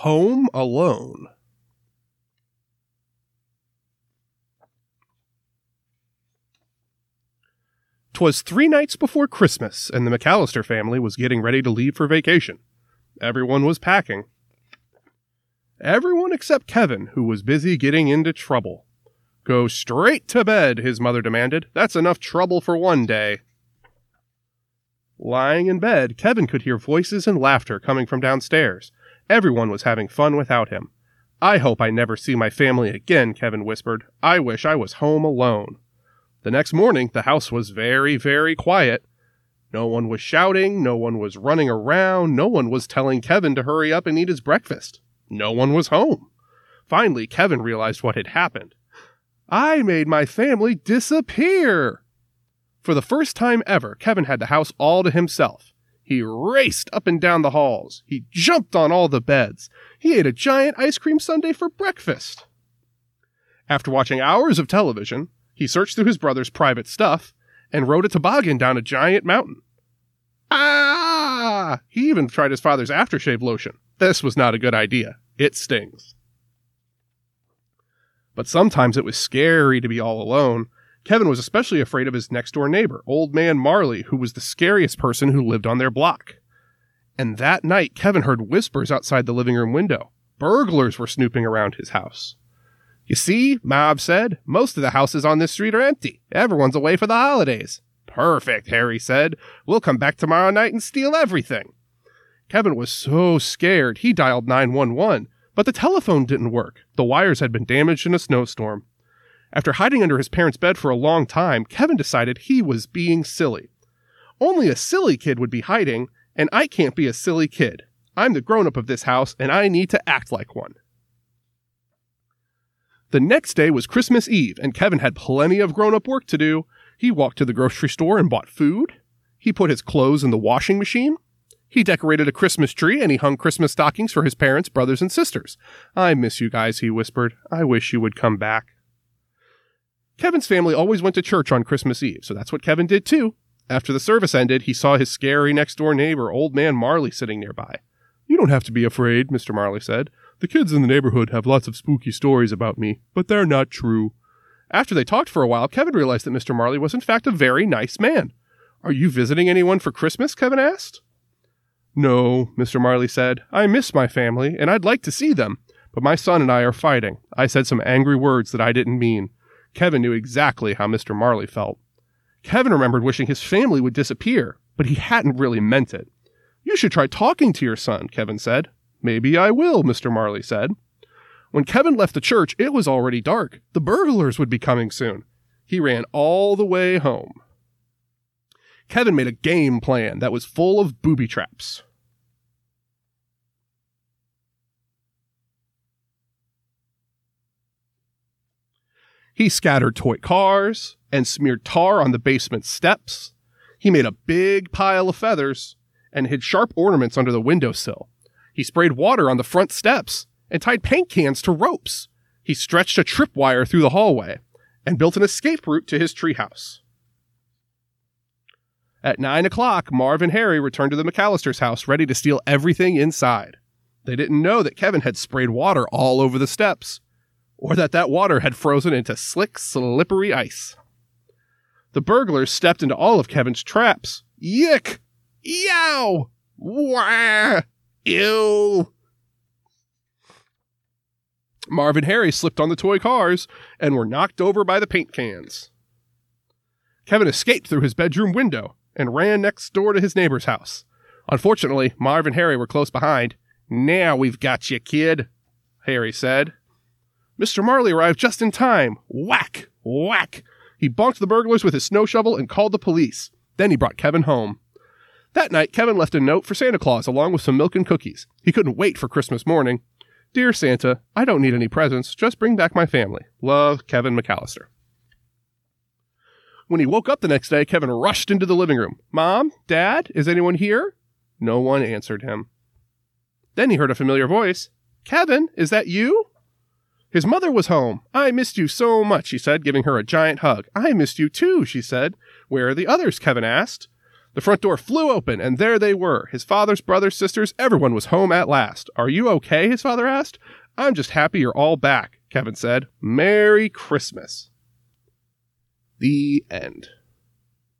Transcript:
Home Alone. Twas three nights before Christmas, and the McCallister family was getting ready to leave for vacation. Everyone was packing. Everyone except Kevin, who was busy getting into trouble. Go straight to bed, his mother demanded. That's enough trouble for one day. Lying in bed, Kevin could hear voices and laughter coming from downstairs. Everyone was having fun without him. I hope I never see my family again, Kevin whispered. I wish I was home alone. The next morning, the house was very, very quiet. No one was shouting, no one was running around, no one was telling Kevin to hurry up and eat his breakfast. No one was home. Finally, Kevin realized what had happened. I made my family disappear. For the first time ever, Kevin had the house all to himself. He raced up and down the halls. He jumped on all the beds. He ate a giant ice cream sundae for breakfast. After watching hours of television, he searched through his brother's private stuff and rode a toboggan down a giant mountain. Ah! He even tried his father's aftershave lotion. This was not a good idea. It stings. But sometimes it was scary to be all alone. Kevin was especially afraid of his next door neighbor, Old Man Marley, who was the scariest person who lived on their block. And that night, Kevin heard whispers outside the living room window. Burglars were snooping around his house. You see, Marv said, most of the houses on this street are empty. Everyone's away for the holidays. Perfect, Harry said. We'll come back tomorrow night and steal everything. Kevin was so scared, he dialed 911, but the telephone didn't work. The wires had been damaged in a snowstorm. After hiding under his parents' bed for a long time, Kevin decided he was being silly. Only a silly kid would be hiding, and I can't be a silly kid. I'm the grown up of this house, and I need to act like one. The next day was Christmas Eve, and Kevin had plenty of grown up work to do. He walked to the grocery store and bought food. He put his clothes in the washing machine. He decorated a Christmas tree and he hung Christmas stockings for his parents, brothers, and sisters. I miss you guys, he whispered. I wish you would come back. Kevin's family always went to church on Christmas Eve, so that's what Kevin did too. After the service ended, he saw his scary next door neighbor, Old Man Marley, sitting nearby. You don't have to be afraid, Mr. Marley said. The kids in the neighborhood have lots of spooky stories about me, but they're not true. After they talked for a while, Kevin realized that Mr. Marley was in fact a very nice man. Are you visiting anyone for Christmas? Kevin asked. No, Mr. Marley said. I miss my family, and I'd like to see them, but my son and I are fighting. I said some angry words that I didn't mean. Kevin knew exactly how Mr. Marley felt. Kevin remembered wishing his family would disappear, but he hadn't really meant it. You should try talking to your son, Kevin said. Maybe I will, Mr. Marley said. When Kevin left the church, it was already dark. The burglars would be coming soon. He ran all the way home. Kevin made a game plan that was full of booby traps. He scattered toy cars and smeared tar on the basement steps. He made a big pile of feathers and hid sharp ornaments under the windowsill. He sprayed water on the front steps and tied paint cans to ropes. He stretched a tripwire through the hallway and built an escape route to his treehouse. At nine o'clock, Marv and Harry returned to the McCallister's house, ready to steal everything inside. They didn't know that Kevin had sprayed water all over the steps, or that that water had frozen into slick, slippery ice. The burglars stepped into all of Kevin's traps. Yick! Yow! Wah! Ew! Marv and Harry slipped on the toy cars and were knocked over by the paint cans. Kevin escaped through his bedroom window and ran next door to his neighbor's house. Unfortunately, Marv and Harry were close behind. Now we've got you, kid, Harry said. Mr. Marley arrived just in time. Whack! Whack! He bonked the burglars with his snow shovel and called the police. Then he brought Kevin home. That night, Kevin left a note for Santa Claus along with some milk and cookies. He couldn't wait for Christmas morning. Dear Santa, I don't need any presents. Just bring back my family. Love, Kevin McCallister. When he woke up the next day, Kevin rushed into the living room. Mom? Dad? Is anyone here? No one answered him. Then he heard a familiar voice. Kevin, is that you? His mother was home. I missed you so much, he said, giving her a giant hug. I missed you too, she said. Where are the others? Kevin asked. The front door flew open, and there they were. His father's brothers, sisters, everyone was home at last. Are you okay? His father asked. I'm just happy you're all back, Kevin said. Merry Christmas. The end.